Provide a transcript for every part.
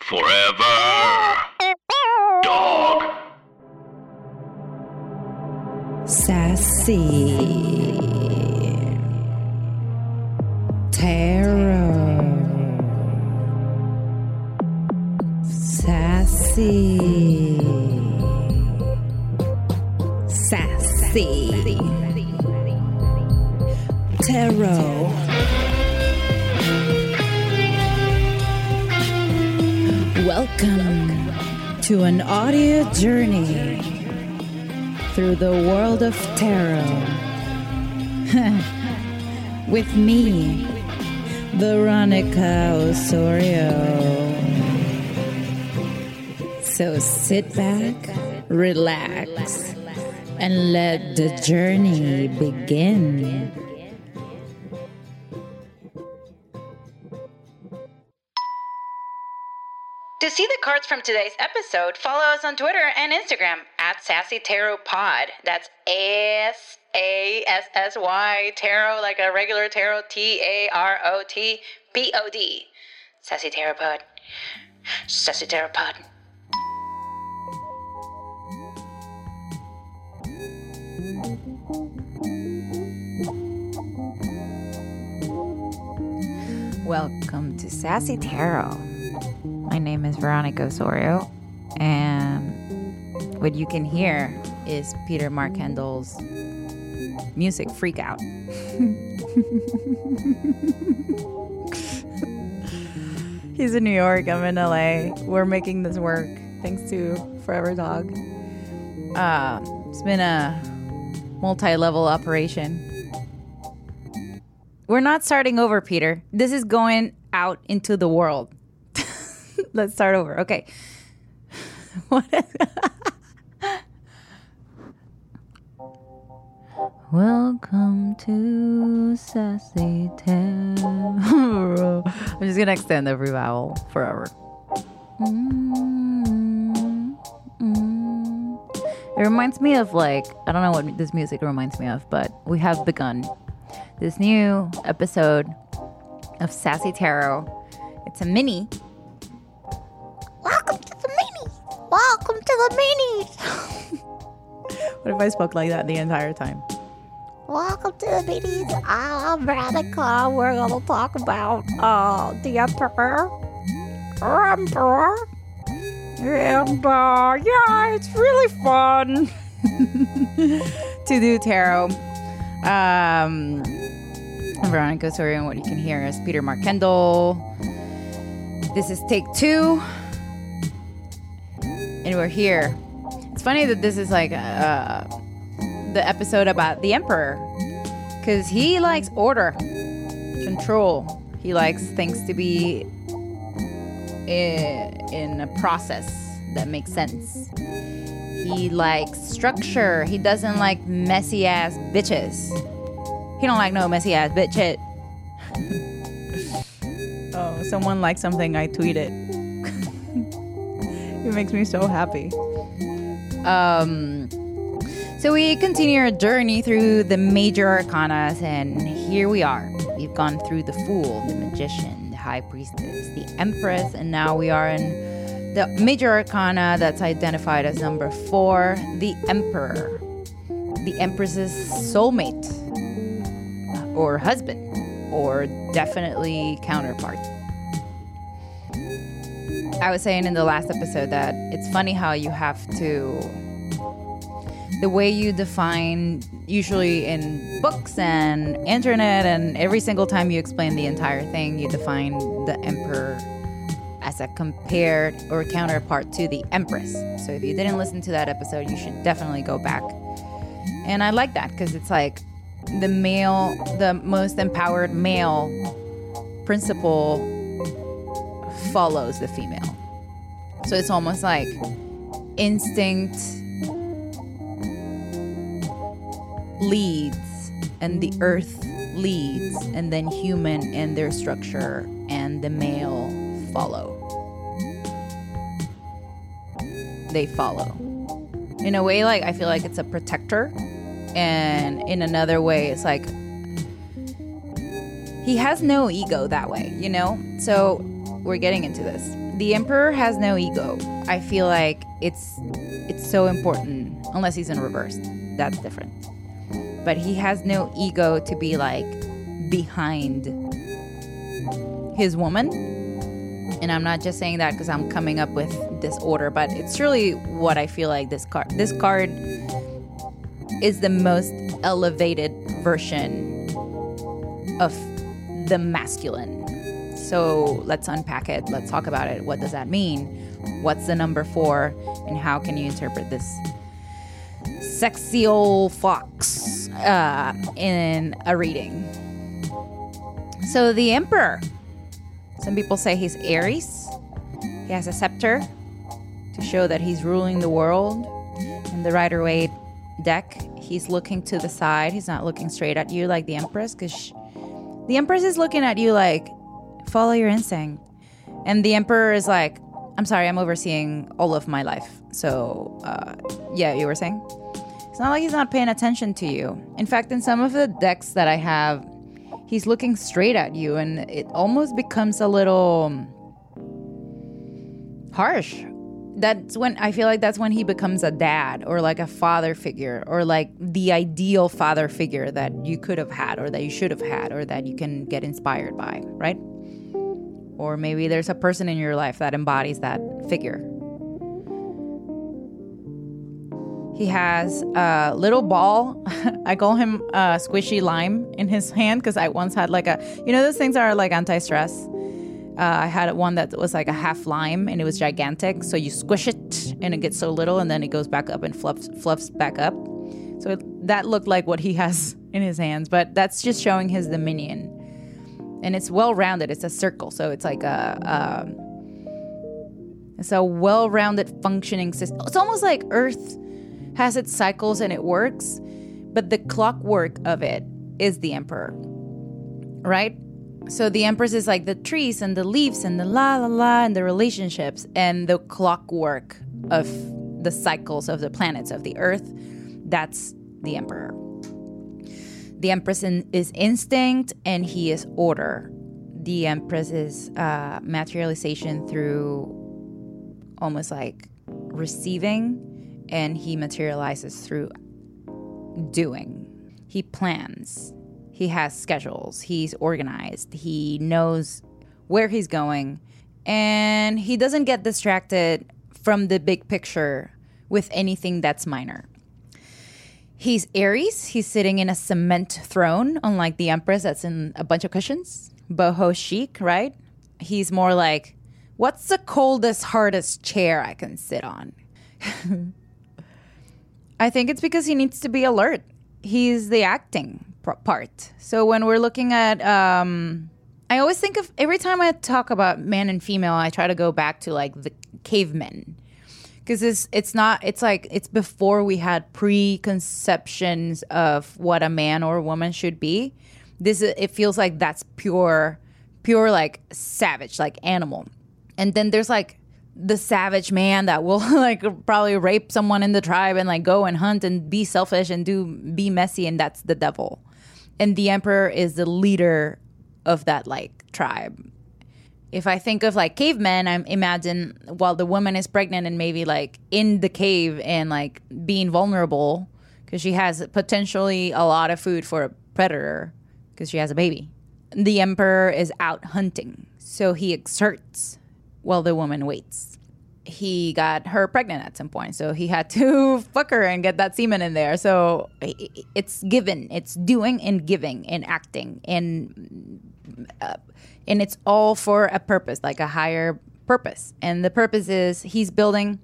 Forever. Dog. Sassy. Tarot. Sassy. Sassy. Tarot. Welcome to an audio journey through the world of tarot. With me, Veronica Osorio. So sit back, relax, and let the journey begin. Cards from today's episode, follow us on Twitter and Instagram at Sassy Tarot Pod. That's S A S S Y Tarot, like a regular tarot, T A R O T P O D. Sassy Tarot Pod. Sassy Tarot Pod. Welcome to Sassy Tarot. Veronica Osorio, and what you can hear is Peter Mark Kendall's music freak out. He's in New York, I'm in LA. We're making this work thanks to Forever Dog. Uh, it's been a multi level operation. We're not starting over, Peter. This is going out into the world. Let's start over. Okay. What? Welcome to Sassy Tarot. I'm just gonna extend every vowel forever. Mm, mm. It reminds me of like I don't know what this music reminds me of, but we have begun this new episode of Sassy Tarot. It's a mini. Welcome to the mini. Welcome to the minis. what if I spoke like that the entire time? Welcome to the minis. I'm Veronica. We're gonna talk about uh the emperor. Emperor. And uh yeah, it's really fun to do tarot. Um Veronica Osorio, and what you can hear is Peter Mark Kendall. This is take two. And we're here. It's funny that this is like uh, the episode about the Emperor. Because he likes order, control. He likes things to be in, in a process that makes sense. He likes structure. He doesn't like messy ass bitches. He don't like no messy ass bitch oh, someone liked something I tweeted. It makes me so happy. Um, so we continue our journey through the major arcanas, and here we are. We've gone through the Fool, the Magician, the High Priestess, the Empress, and now we are in the major arcana that's identified as number four, the Emperor, the Empress's soulmate or husband, or definitely counterpart. I was saying in the last episode that it's funny how you have to the way you define usually in books and internet and every single time you explain the entire thing you define the emperor as a compared or counterpart to the empress. So if you didn't listen to that episode you should definitely go back. And i like that because it's like the male the most empowered male principle follows the female. So it's almost like instinct leads and the earth leads and then human and their structure and the male follow. They follow. In a way like i feel like it's a protector and in another way it's like he has no ego that way you know? So we're getting into this the emperor has no ego i feel like it's it's so important unless he's in reverse that's different but he has no ego to be like behind his woman. And I'm not just saying that because I'm coming up with this order, but it's really what I feel like this card. This card is the most elevated version of the masculine. So let's unpack it. Let's talk about it. What does that mean? What's the number four? And how can you interpret this sexy old fox uh, in a reading. So the Emperor. Some people say he's Aries. He has a scepter to show that he's ruling the world. In the Rider Waite deck, he's looking to the side. He's not looking straight at you like the Empress, because the Empress is looking at you like, follow your instinct. And the Emperor is like, I'm sorry, I'm overseeing all of my life. So, uh, yeah, you were saying? It's not like he's not paying attention to you. In fact, in some of the decks that I have, he's looking straight at you and it almost becomes a little harsh. That's when I feel like that's when he becomes a dad or like a father figure or like the ideal father figure that you could have had or that you should have had or that you can get inspired by, right? Or maybe there's a person in your life that embodies that figure. He has a little ball. I call him a squishy lime in his hand because I once had like a, you know, those things are like anti stress. Uh, I had one that was like a half lime and it was gigantic. So you squish it and it gets so little and then it goes back up and fluffs, fluffs back up. So it, that looked like what he has in his hands, but that's just showing his dominion. And it's well rounded. It's a circle, so it's like a, a it's a well rounded functioning system. It's almost like Earth has its cycles and it works, but the clockwork of it is the emperor, right? So the empress is like the trees and the leaves and the la la la and the relationships and the clockwork of the cycles of the planets of the earth. That's the emperor. The empress in, is instinct and he is order. The empress is uh, materialization through almost like receiving, and he materializes through doing. He plans, he has schedules, he's organized, he knows where he's going, and he doesn't get distracted from the big picture with anything that's minor. He's Aries. He's sitting in a cement throne, unlike the Empress that's in a bunch of cushions. Boho chic, right? He's more like, what's the coldest, hardest chair I can sit on? I think it's because he needs to be alert. He's the acting part. So when we're looking at, um, I always think of every time I talk about man and female, I try to go back to like the cavemen because it's it's not it's like it's before we had preconceptions of what a man or a woman should be. This is, it feels like that's pure, pure like savage, like animal, and then there's like the savage man that will like probably rape someone in the tribe and like go and hunt and be selfish and do be messy and that's the devil. And the emperor is the leader of that like tribe if i think of like cavemen i imagine while the woman is pregnant and maybe like in the cave and like being vulnerable because she has potentially a lot of food for a predator because she has a baby the emperor is out hunting so he exerts while the woman waits. He got her pregnant at some point, so he had to fuck her and get that semen in there. So it's given, it's doing and giving and acting, and uh, and it's all for a purpose, like a higher purpose. And the purpose is he's building.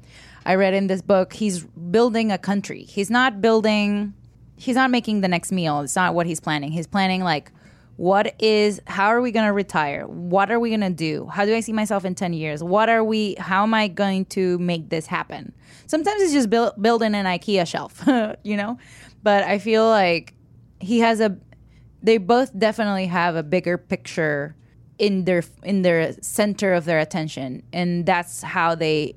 I read in this book, he's building a country. He's not building. He's not making the next meal. It's not what he's planning. He's planning like what is how are we going to retire? What are we going to do? How do i see myself in 10 years? What are we how am i going to make this happen? Sometimes it's just build, building an ikea shelf you know? But i feel like he has a they both definitely have a bigger picture in their in their center of their attention and that's how they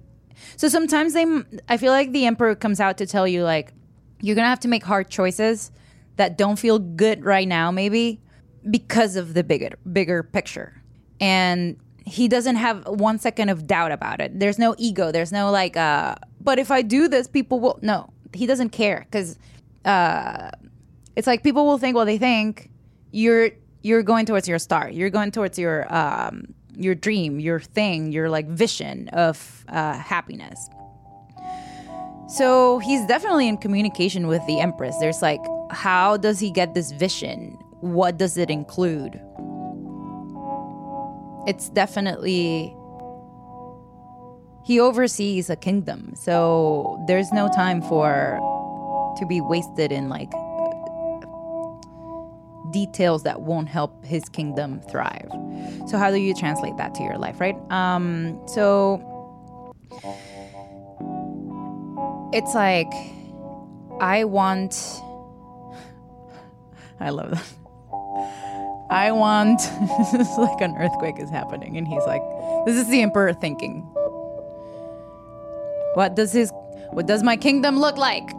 so sometimes they i feel like the emperor comes out to tell you like you're gonna have to make hard choices that don't feel good right now maybe because of the bigger bigger picture. And he doesn't have one second of doubt about it. There's no ego. There's no like uh but if i do this people will no he doesn't care. Because uh it's like people will think well they think you're you're going towards your star. You're going towards your um your dream your thing your like vision of uh happiness. So he's definitely in communication with the Empress. There's like, how does he get this vision? What does it include? It's definitely. He oversees a kingdom, so there's no time for to be wasted in like details that won't help his kingdom thrive. So how do you translate that to your life, right? Um, so it's like I want I love that. I want it's like an earthquake is happening and he's like this is the emperor thinking. What does his what does my kingdom look like?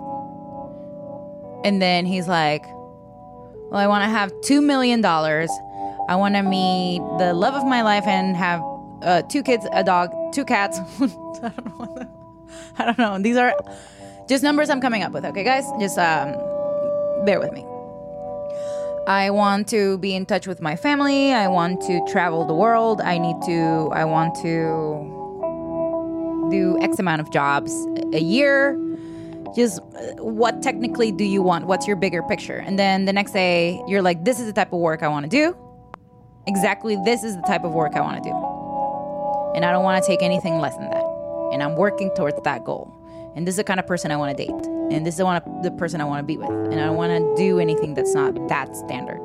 And then he's like, Well, I want to have 2 million dollars. I want to meet the love of my life and have uh, two kids, a dog, two cats. I don't know I don't know. These are just numbers I'm coming up with. Okay, guys, just um, bear with me. I want to be in touch with my family. I want to travel the world. I need to. I want to do X amount of jobs a year. Just uh, what technically do you want? What's your bigger picture? And then the next day, you're like, this is the type of work I want to do. Exactly, this is the type of work I want to do. And I don't want to take anything less than that and I'm working towards that goal. And this is the kind of person I want to date. And this is the, person I want to be with. And I don't want to do anything that's not that standard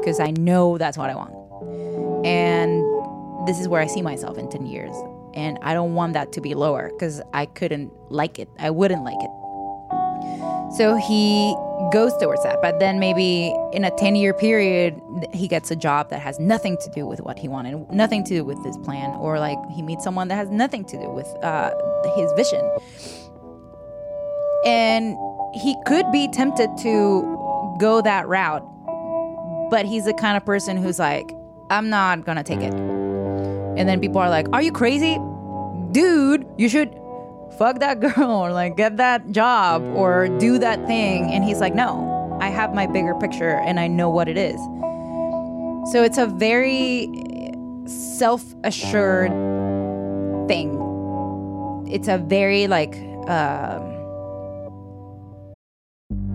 because I know that's what I want. And this is where I see myself in 10 years. And I don't want that to be lower because I couldn't like it. I wouldn't like it. So he goes towards that. But then maybe in a 10 year period, he gets a job that has nothing to do with what he wanted, nothing to do with his plan, or like he meets someone that has nothing to do with uh, his vision. And he could be tempted to go that route, but he's the kind of person who's like, I'm not gonna take it. And then people are like, Are you crazy? Dude, you should fuck that girl or like get that job or do that thing. And he's like, No, I have my bigger picture and I know what it is. So it's a very self assured thing. It's a very like, um,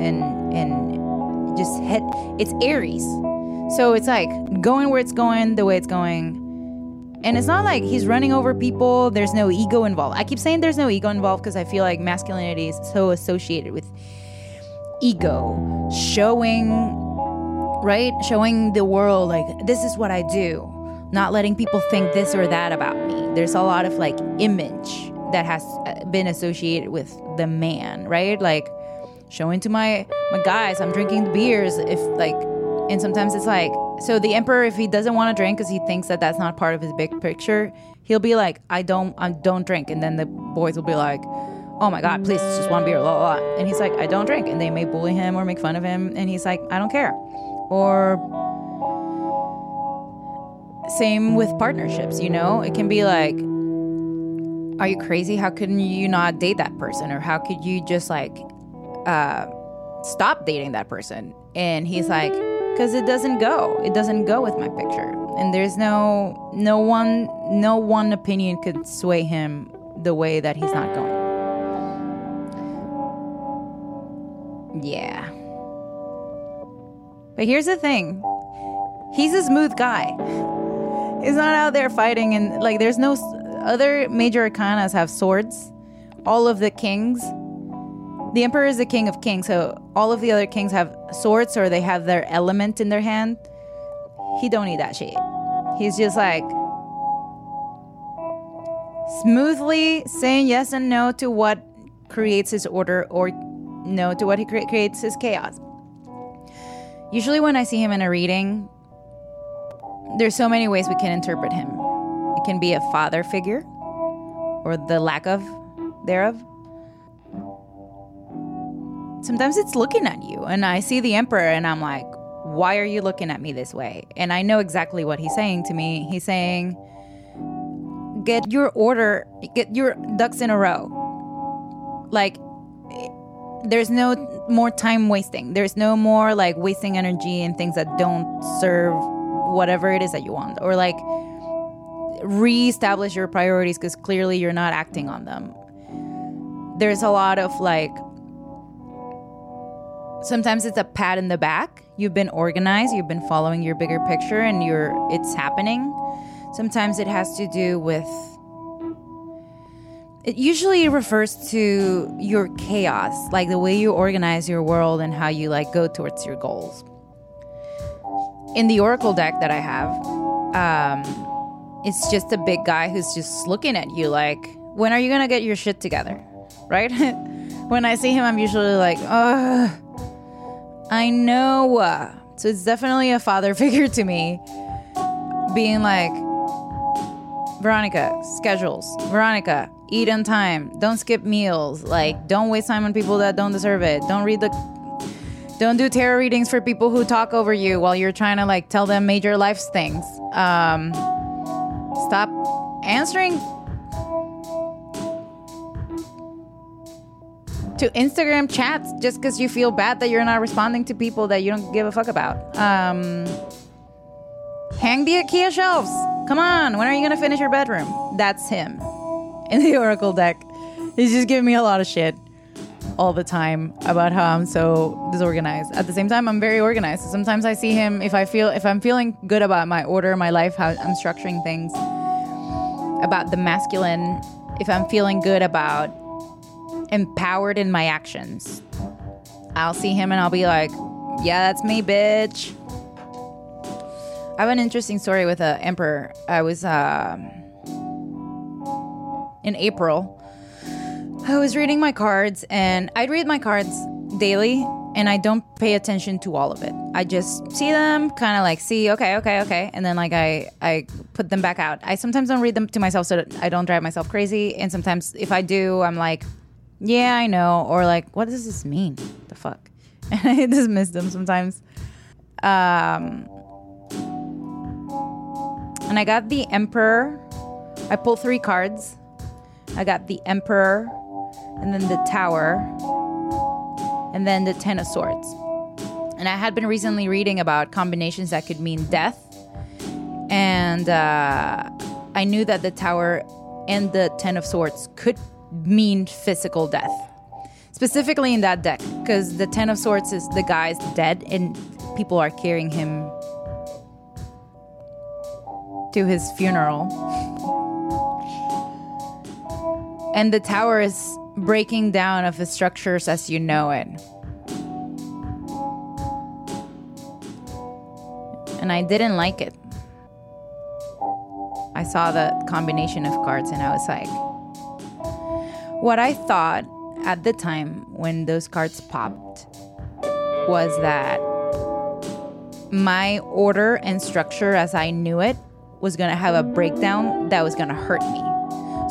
and and just hit it's aries. So it's like going where it's going the way it's going. And it's not like he's running over people. There's no ego involved. I keep saying there's no ego involved because i feel like masculinity is so associated with ego. Showing right? Showing the world like this is what i do. Not letting people think this or that about me. There's a lot of like image that has uh, been associated with the man right? Like showing to my my guys i'm drinking the beers if like and sometimes it's like so the emperor if he doesn't want to drink because he thinks that that's not part of his big picture he'll be like i don't i don't drink. And then the boys will be like oh my god please it's just one beer blah, blah, blah. and he's like i don't drink. And they may bully him or make fun of him and he's like i don't care. Or same with partnerships you know? It can be like are you crazy? How couldn't you not date that person? Or how could you just like uh stop dating that person. And he's like because it doesn't go. It doesn't go with my picture. And there's no no one no one opinion could sway him the way that he's not going. Yeah. But here's the thing. He's a smooth guy. He's not out there fighting and like there's no other major arcanas have swords. All of the kings the emperor is the king of kings so all of the other kings have swords or they have their element in their hand. He don't need that shit. He's just like smoothly saying yes and no to what creates his order or no to what he cre- creates his chaos. Usually when i see him in a reading there's so many ways we can interpret him. It can be a father figure or the lack of thereof sometimes it's looking at you and i see the emperor and i'm like why are you looking at me this way? And i know exactly what he's saying to me. He's saying get your order get your ducks in a row. Like there's no more time wasting. There's no more like wasting energy in things that don't serve whatever it is that you want. Or like reestablish your priorities because clearly you're not acting on them. There's a lot of like sometimes it's a pat in the back. You've been organized you've been following your bigger picture and you're it's happening. Sometimes it has to do with it usually refers to your chaos like the way you organize your world and how you like go towards your goals. In the oracle deck that i have um it's just a big guy who's just looking at you like when are you gonna get your shit together? Right? When i see him i'm usually like Ugh, i know. So it's definitely a father figure to me being like veronica schedules. Veronica eat on time. Don't skip meals. Like don't waste time on people that don't deserve it. Don't read the don't do tarot readings for people who talk over you while you're trying to like tell them major life things. Um stop answering to Instagram chats just because you feel bad that you're not responding to people that you don't give a fuck about. Um, hang the IKEA shelves. Come on, when are you gonna finish your bedroom? That's him in the Oracle deck. He's just giving me a lot of shit all the time about how I'm so disorganized. At the same time, I'm very organized. Sometimes I see him if I feel if I'm feeling good about my order, my life, how I'm structuring things, about the masculine, if I'm feeling good about empowered in my actions. I'll see him and I'll be like, "Yeah, that's me, bitch." I have an interesting story with an emperor. I was um in April. I was reading my cards and I'd read my cards daily and I don't pay attention to all of it. I just see them, kind of like see, okay, okay, okay, and then like I I put them back out. I sometimes don't read them to myself so I don't drive myself crazy, and sometimes if I do, I'm like, yeah, I know, or like, what does this mean? The fuck? And I dismiss them sometimes. Um, And I got the Emperor. I pulled three cards. I got the Emperor, and then the Tower, and then the Ten of Swords. And I had been recently reading about combinations that could mean death. And uh, I knew that the Tower and the Ten of Swords could mean physical death. Specifically in that deck, because the Ten of Swords is the guy's dead and people are carrying him to his funeral. And the tower is breaking down of the structures as you know it. And I didn't like it. I saw the combination of cards and I was like, what I thought at the time when those cards popped was that my order and structure as I knew it was going to have a breakdown that was going to hurt me.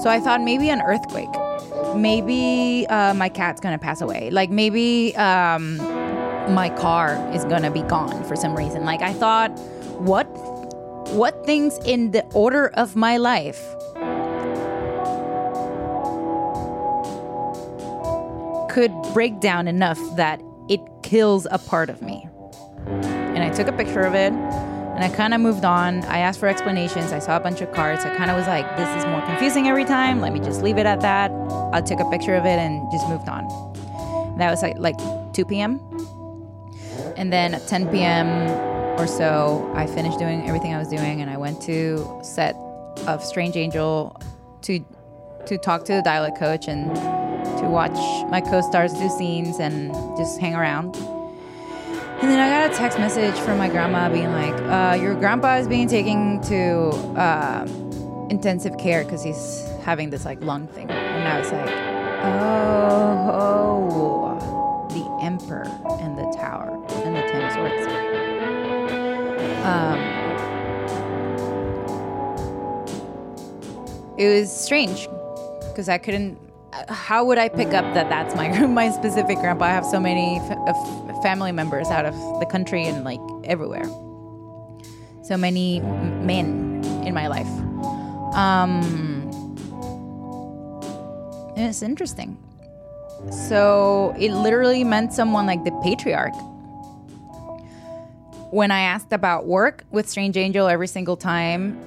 So I thought maybe an earthquake. Maybe uh, my cat's going to pass away. Like maybe um, my car is going to be gone for some reason. Like I thought what what things in the order of my life could break down enough that it kills a part of me. And I took a picture of it and I kind of moved on. I asked for explanations. I saw a bunch of cards. I kind of was like, this is more confusing every time. Let me just leave it at that. I took a picture of it and just moved on. That was like, like 2 p.m. And then at 10 p.m. or so, I finished doing everything I was doing and I went to set of Strange Angel to to talk to the dialect coach and to watch my co-stars do scenes and just hang around. And then I got a text message from my grandma being like, uh, "Your grandpa is being taken to uh, intensive care because he's having this like lung thing." And I was like, "Oh, the Emperor and the Tower and the Ten of Swords." Um, it was strange because I couldn't. How would I pick up that that's my my specific grandpa? I have so many f- f- family members out of the country and like everywhere. So many men in my life. Um, it's interesting. So it literally meant someone like the patriarch. When I asked about work with Strange Angel every single time,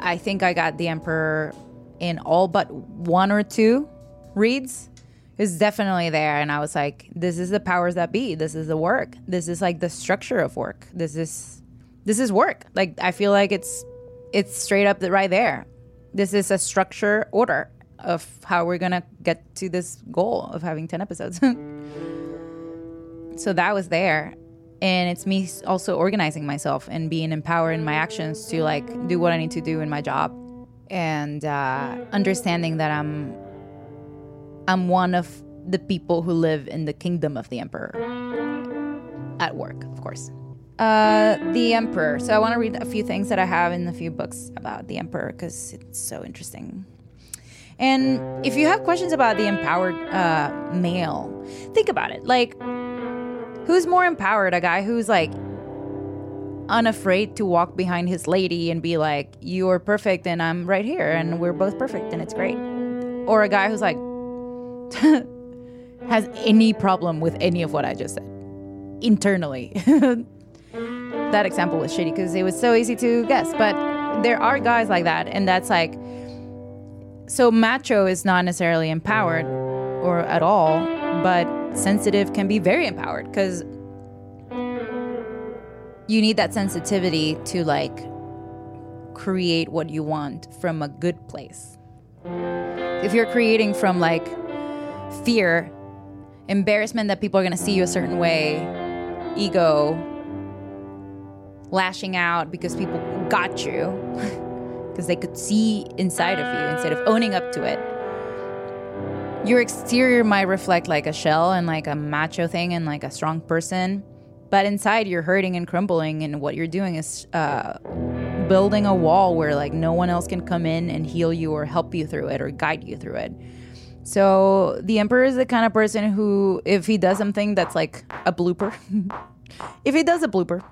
I think I got the Emperor in all but one or two reads. is definitely there. And I was like, this is the powers that be. This is the work. This is like the structure of work. This is this is work. Like I feel like it's it's straight up right there. This is a structure order of how we're gonna get to this goal of having 10 episodes. so that was there and it's me also organizing myself and being empowered in my actions to like do what i need to do in my job and uh, understanding that i'm i'm one of the people who live in the kingdom of the emperor. At work of course. Uh, the emperor. So i want to read a few things that i have in a few books about the emperor because it's so interesting. And if you have questions about the empowered uh, male think about it. Like Who's more empowered? A guy who's like unafraid to walk behind his lady and be like, You're perfect and I'm right here and we're both perfect and it's great. Or a guy who's like, has any problem with any of what I just said internally. that example was shitty because it was so easy to guess. But there are guys like that. And that's like, so macho is not necessarily empowered or at all, but sensitive can be very empowered because you need that sensitivity to like create what you want from a good place. If you're creating from like fear, embarrassment that people are going to see you a certain way, ego, lashing out because people got you, because they could see inside of you instead of owning up to it your exterior might reflect like a shell and like a macho thing and like a strong person but inside you're hurting and crumbling and what you're doing is uh, building a wall where like no one else can come in and heal you or help you through it or guide you through it so the emperor is the kind of person who if he does something that's like a blooper if he does a blooper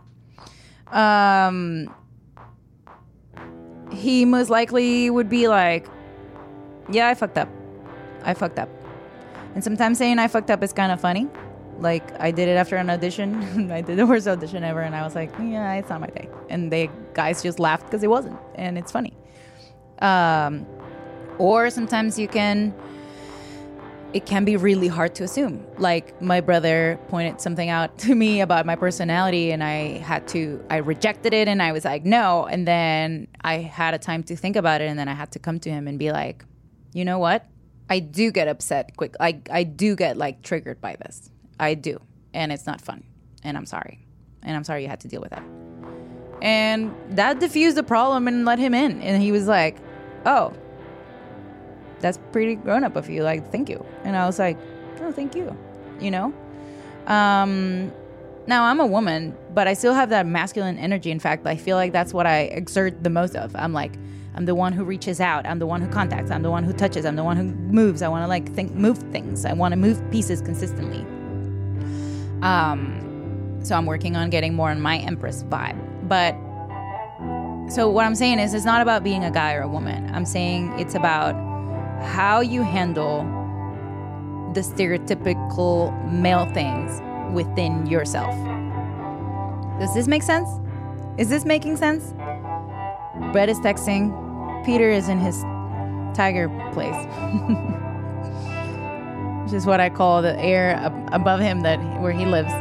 um he most likely would be like, Yeah, I fucked up. I fucked up. And sometimes saying I fucked up is kind of funny. Like, I did it after an audition. I did the worst audition ever, and I was like, Yeah, it's not my day. And the guys just laughed because it wasn't. And it's funny. Um, or sometimes you can it can be really hard to assume. Like my brother pointed something out to me about my personality and I had to I rejected it and I was like, "No." And then I had a time to think about it and then I had to come to him and be like, "You know what? I do get upset quick. I I do get like triggered by this. I do. And it's not fun. And I'm sorry. And I'm sorry you had to deal with that." And that diffused the problem and let him in. And he was like, "Oh, that's pretty grown up of you. Like, thank you. And I was like, oh, thank you. You know? Um, now I'm a woman, but I still have that masculine energy. In fact, I feel like that's what I exert the most of. I'm like, I'm the one who reaches out. I'm the one who contacts. I'm the one who touches. I'm the one who moves. I want to like think, move things. I want to move pieces consistently. Um, so I'm working on getting more on my Empress vibe. But so what I'm saying is, it's not about being a guy or a woman. I'm saying it's about how you handle the stereotypical male things within yourself. Does this make sense? Is this making sense? Brett is texting. Peter is in his tiger place. Which is what I call the air ab- above him that where he lives.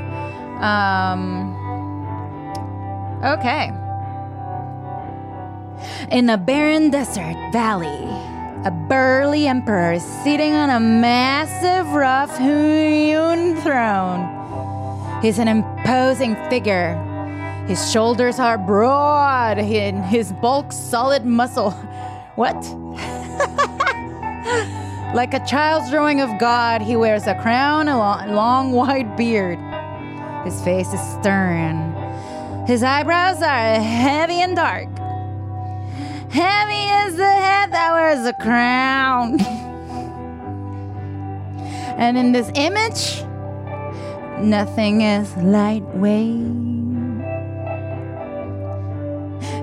Um Okay. In a barren desert valley, a burly emperor is sitting on a massive rough hewn throne. He's an imposing figure. His shoulders are broad, and his bulk solid muscle. What? like a child's drawing of God, he wears a crown, a long, long white beard. His face is stern. His eyebrows are heavy and dark. Heavy is the head that wears a crown. and in this image, nothing is lightweight.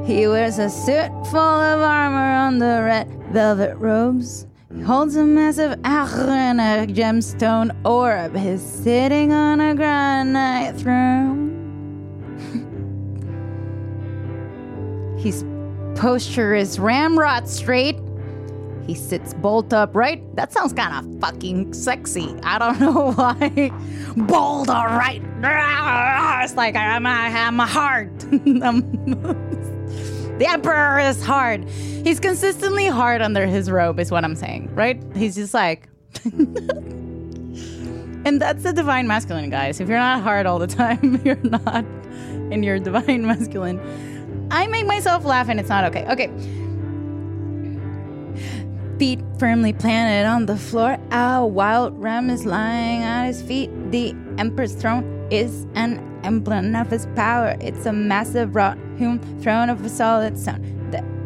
He wears a suit full of armor on the red velvet robes. He holds a massive achra and a gemstone orb. He's sitting on a granite throne. His posture is ramrod straight. He sits bolt upright. That sounds kind of fucking sexy. I don't know why. Bolt upright. It's like I'm, I'm hard. The emperor is hard. He's consistently hard under his robe, is what I'm saying, right? He's just like. and that's the divine masculine, guys. If you're not hard all the time, you're not in your divine masculine. I make myself laugh and it's not okay. Okay. Feet firmly planted on the floor. A wild ram is lying at his feet. The Emperor's throne is an emblem of his power. It's a massive wrought hewn throne of solid stone.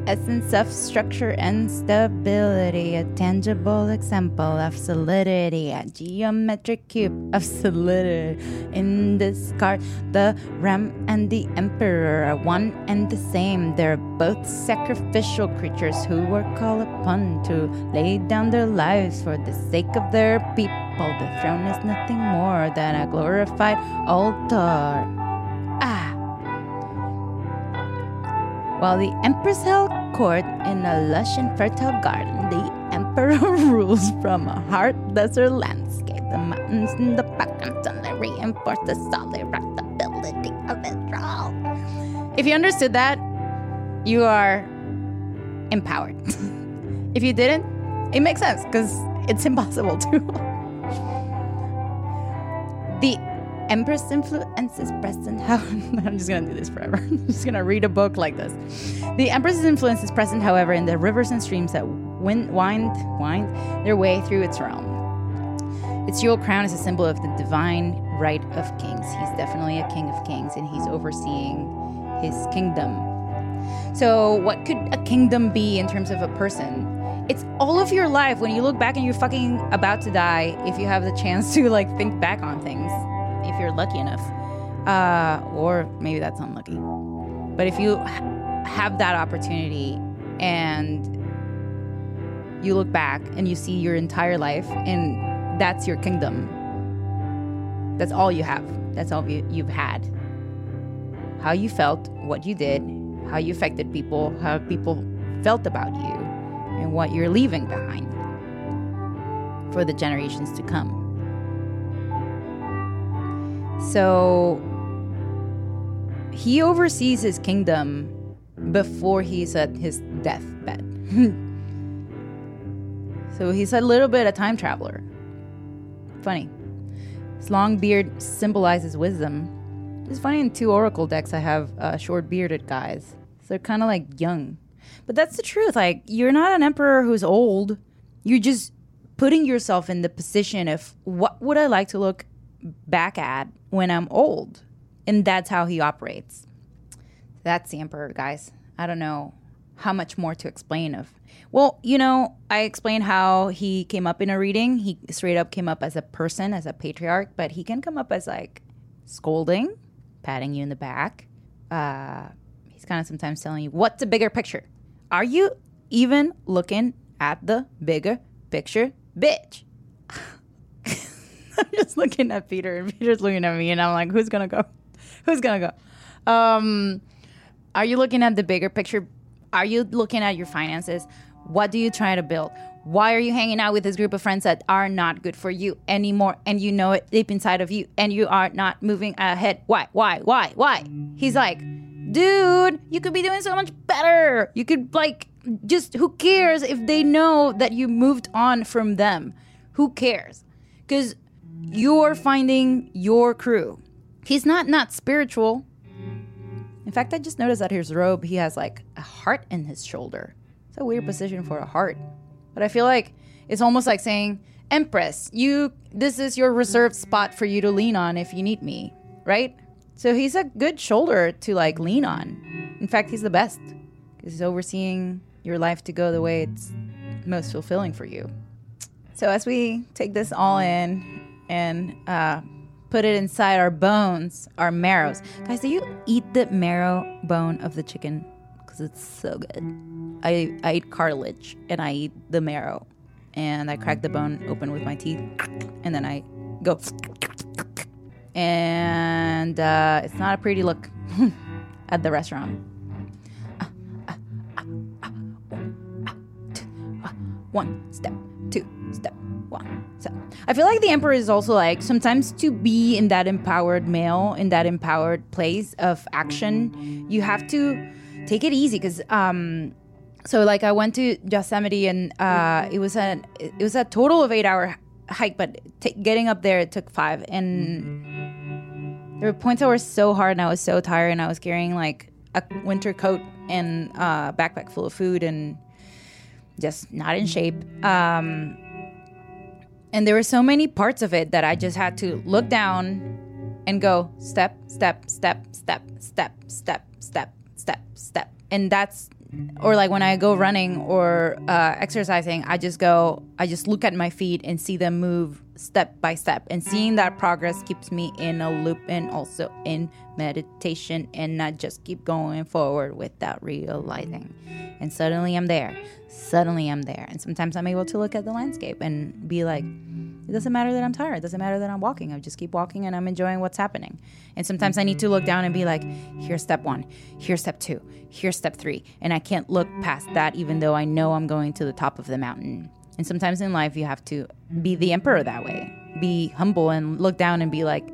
Essence of structure and stability, a tangible example of solidity, a geometric cube of solidity. In this card, the ram and the emperor are one and the same. They're both sacrificial creatures who were called upon to lay down their lives for the sake of their people. The throne is nothing more than a glorified altar. Ah. While the empress held court in a lush and fertile garden, the emperor rules from a hard desert landscape. The mountains in the background only reinforce the solid rockability of role. If you understood that, you are empowered. if you didn't, it makes sense because it's impossible to. Empress influence is present. I'm just gonna do this forever. I'm just gonna read a book like this. The Empress's influence is present, however, in the rivers and streams that wind, wind, wind their way through its realm. Its jewel crown is a symbol of the divine right of kings. He's definitely a king of kings, and he's overseeing his kingdom. So, what could a kingdom be in terms of a person? It's all of your life when you look back and you're fucking about to die. If you have the chance to like think back on things, if you're lucky enough, uh, or maybe that's unlucky. But if you ha- have that opportunity, and you look back and you see your entire life, and that's your kingdom. That's all you have. That's all you, you've had. How you felt, what you did, how you affected people, how people felt about you, and what you're leaving behind for the generations to come. So he oversees his kingdom before he's at his deathbed. so he's a little bit a time traveler. Funny. His long beard symbolizes wisdom. It's funny in two oracle decks I have uh, short bearded guys. So they're kind of like young. But that's the truth. Like, you're not an emperor who's old. You're just putting yourself in the position of what would I like to look back at when I'm old? And that's how he operates. That's the emperor, guys. I don't know how much more to explain of. Well, you know, I explained how he came up in a reading. He straight up came up as a person, as a patriarch, but he can come up as like scolding, patting you in the back. Uh, he's kind of sometimes telling you, what's the bigger picture? Are you even looking at the bigger picture, bitch? I'm just looking at Peter, and Peter's looking at me, and I'm like, who's gonna go? Who's gonna go? Um, are you looking at the bigger picture? Are you looking at your finances? What do you try to build? Why are you hanging out with this group of friends that are not good for you anymore and you know it deep inside of you and you are not moving ahead? Why? Why? Why? Why? He's like, dude, you could be doing so much better. You could, like, just who cares if they know that you moved on from them? Who cares? Because you're finding your crew. He's not not spiritual. In fact, I just noticed that his robe, he has like a heart in his shoulder. It's a weird position for a heart. But I feel like it's almost like saying, Empress, you this is your reserved spot for you to lean on if you need me, right? So he's a good shoulder to like lean on. In fact, he's the best because he's overseeing your life to go the way it's most fulfilling for you. So as we take this all in and uh, put it inside our bones, our marrows. Guys, do you eat the marrow bone of the chicken? Because it's so good. I, I eat cartilage and I eat the marrow. And I crack the bone open with my teeth. And then I go. And uh, it's not a pretty look at the restaurant. Ah, ah, ah, one step, step, one. So I feel like the emperor is also like sometimes to be in that empowered male, in that empowered place of action, you have to take it easy because um so like I went to Yosemite and uh it was a it was a total of eight hour hike, but t- getting up there it took five and there were points that were so hard and I was so tired and I was carrying like a winter coat and a backpack full of food and just not in shape. Um, and there were so many parts of it that I just had to look down and go step, step, step, step, step, step, step, step, step. And that's, or like when I go running or uh, exercising, I just go, I just look at my feet and see them move step by step. And seeing that progress keeps me in a loop and also in meditation and not just keep going forward without realizing. And suddenly I'm there. Suddenly I'm there. And sometimes I'm able to look at the landscape and be like, it doesn't matter that I'm tired. It doesn't matter that I'm walking. I just keep walking and I'm enjoying what's happening. And sometimes I need to look down and be like, here's step one, here's step two, here's step three. And I can't look past that even though I know I'm going to the top of the mountain. And sometimes in life, you have to be the emperor that way. Be humble and look down and be like,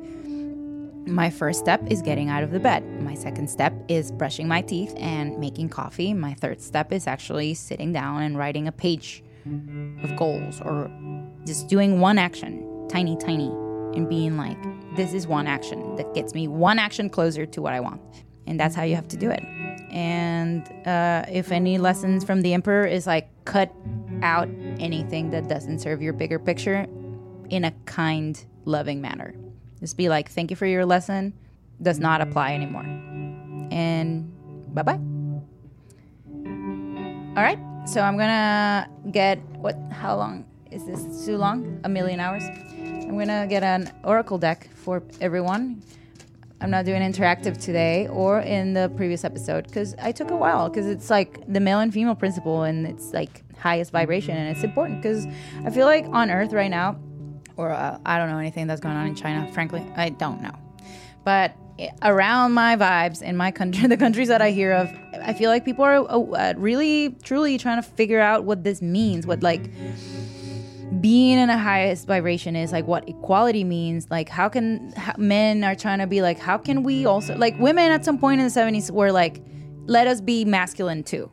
my first step is getting out of the bed. My second step is brushing my teeth and making coffee. My third step is actually sitting down and writing a page of goals or just doing one action, tiny, tiny, and being like, this is one action that gets me one action closer to what I want. And that's how you have to do it. And uh, if any lessons from the emperor is like, cut out anything that doesn't serve your bigger picture in a kind, loving manner. Just be like, thank you for your lesson. Does not apply anymore. And bye bye. All right. So I'm gonna get what? How long is this? Too long? A million hours. I'm gonna get an oracle deck for everyone. I'm not doing interactive today or in the previous episode because I took a while because it's like the male and female principle and it's like highest vibration and it's important because I feel like on Earth right now, or uh, I don't know anything that's going on in China. Frankly, I don't know, but around my vibes in my country, the countries that I hear of, I feel like people are uh, really, truly trying to figure out what this means. What like being in a highest vibration is like what equality means like how can how, men are trying to be like how can we also like women at some point in the 70s were like let us be masculine too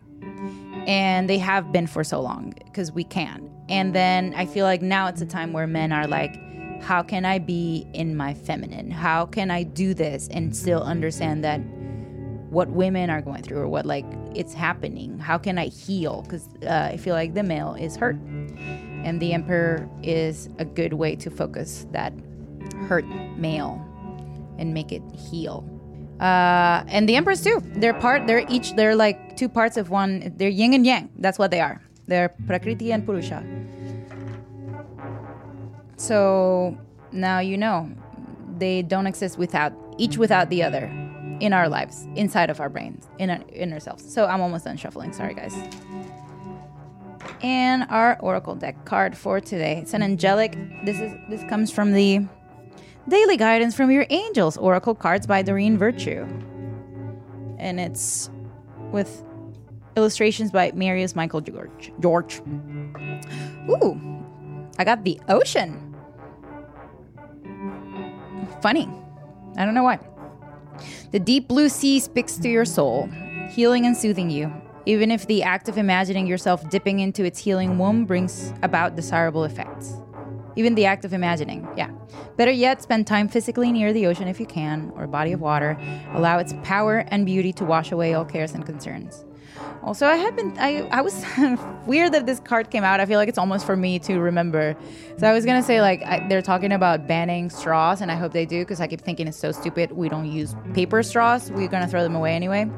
and they have been for so long because we can. And then i feel like now it's a time where men are like how can i be in my feminine? How can i do this and still understand that what women are going through or what like it's happening? How can i heal? Because uh, i feel like the male is hurt. And the emperor is a good way to focus that hurt male and make it heal uh, and the empress too. They're part they're each they're like two parts of one they're yin and yang. That's what they are. They're prakriti and purusha. So now you know they don't exist without each without the other in our lives inside of our brains in our inner selves so i'm almost done shuffling. Sorry guys. And our oracle deck card for today. It's an angelic. This is this comes from the Daily Guidance from Your Angels Oracle cards by Doreen Virtue. And it's with illustrations by Marius Michael George. George. Ooh, I got the ocean. Funny. I don't know why. The deep blue sea speaks to your soul, healing and soothing you even if the act of imagining yourself dipping into its healing womb brings about desirable effects. Even the act of imagining, yeah. Better yet, spend time physically near the ocean if you can, or a body of water. Allow its power and beauty to wash away all cares and concerns. Also, I have been, I, I was weird that this card came out. I feel like it's almost for me to remember. So I was gonna say, like, I, they're talking about banning straws, and I hope they do, because I keep thinking it's so stupid. We don't use paper straws, we're gonna throw them away anyway.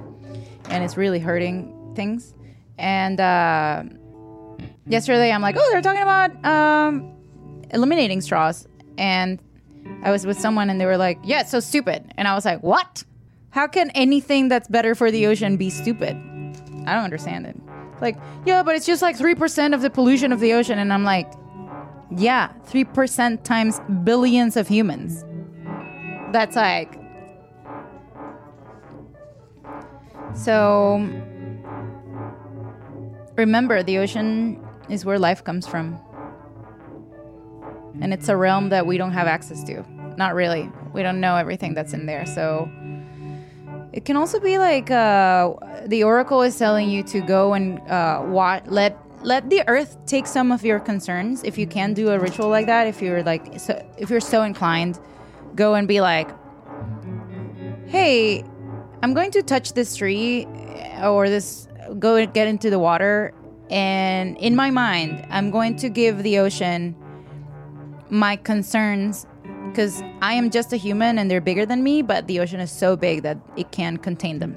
And it's really hurting things. And uh, yesterday, I'm like, oh, they're talking about um, eliminating straws. And I was with someone, and they were like, yeah, it's so stupid. And I was like, what? How can anything that's better for the ocean be stupid? I don't understand it. Like, yeah, but it's just like 3% of the pollution of the ocean. And I'm like, yeah, 3% times billions of humans. That's like. So remember, the ocean is where life comes from. And it's a realm that we don't have access to. Not really. We don't know everything that's in there. So it can also be like uh, the oracle is telling you to go and uh, let let the earth take some of your concerns. If you can do a ritual like that, if you're like so, if you're so inclined, go and be like, "Hey, I'm going to touch this tree or this go get into the water and in my mind, I'm going to give the ocean my concerns because I am just a human and they're bigger than me, but the ocean is so big that it can contain them.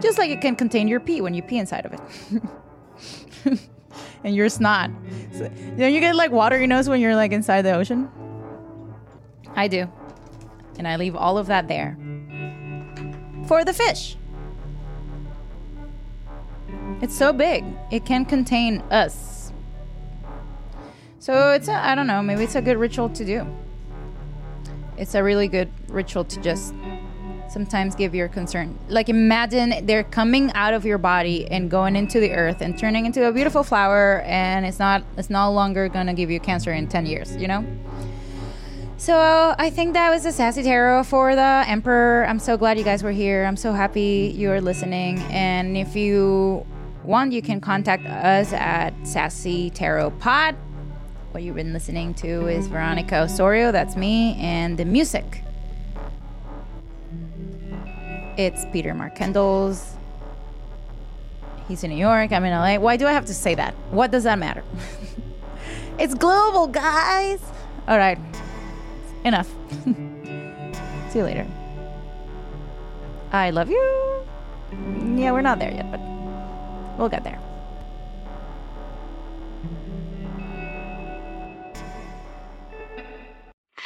Just like it can contain your pee when you pee inside of it. and your snot. So, don't you get like water your nose when you're like inside the ocean? I do. And I leave all of that there. For the fish. It's so big. It can contain us. So it's a, I don't know, maybe it's a good ritual to do. It's a really good ritual to just sometimes give your concern. Like imagine they're coming out of your body and going into the earth and turning into a beautiful flower and it's not it's no longer going to give you cancer in 10 years, you know? So I think that was the sassy tarot for the emperor. I'm so glad you guys were here. I'm so happy you're listening. And if you want, you can contact us at Sassy Tarot Pod. What you've been listening to is Veronica Osorio, that's me, and the music. It's Peter Mark Kendall's. He's in New York, I'm in LA. Why do I have to say that? What does that matter? it's global, guys. All right. Enough. See you later. I love you. Yeah, we're not there yet, but we'll get there.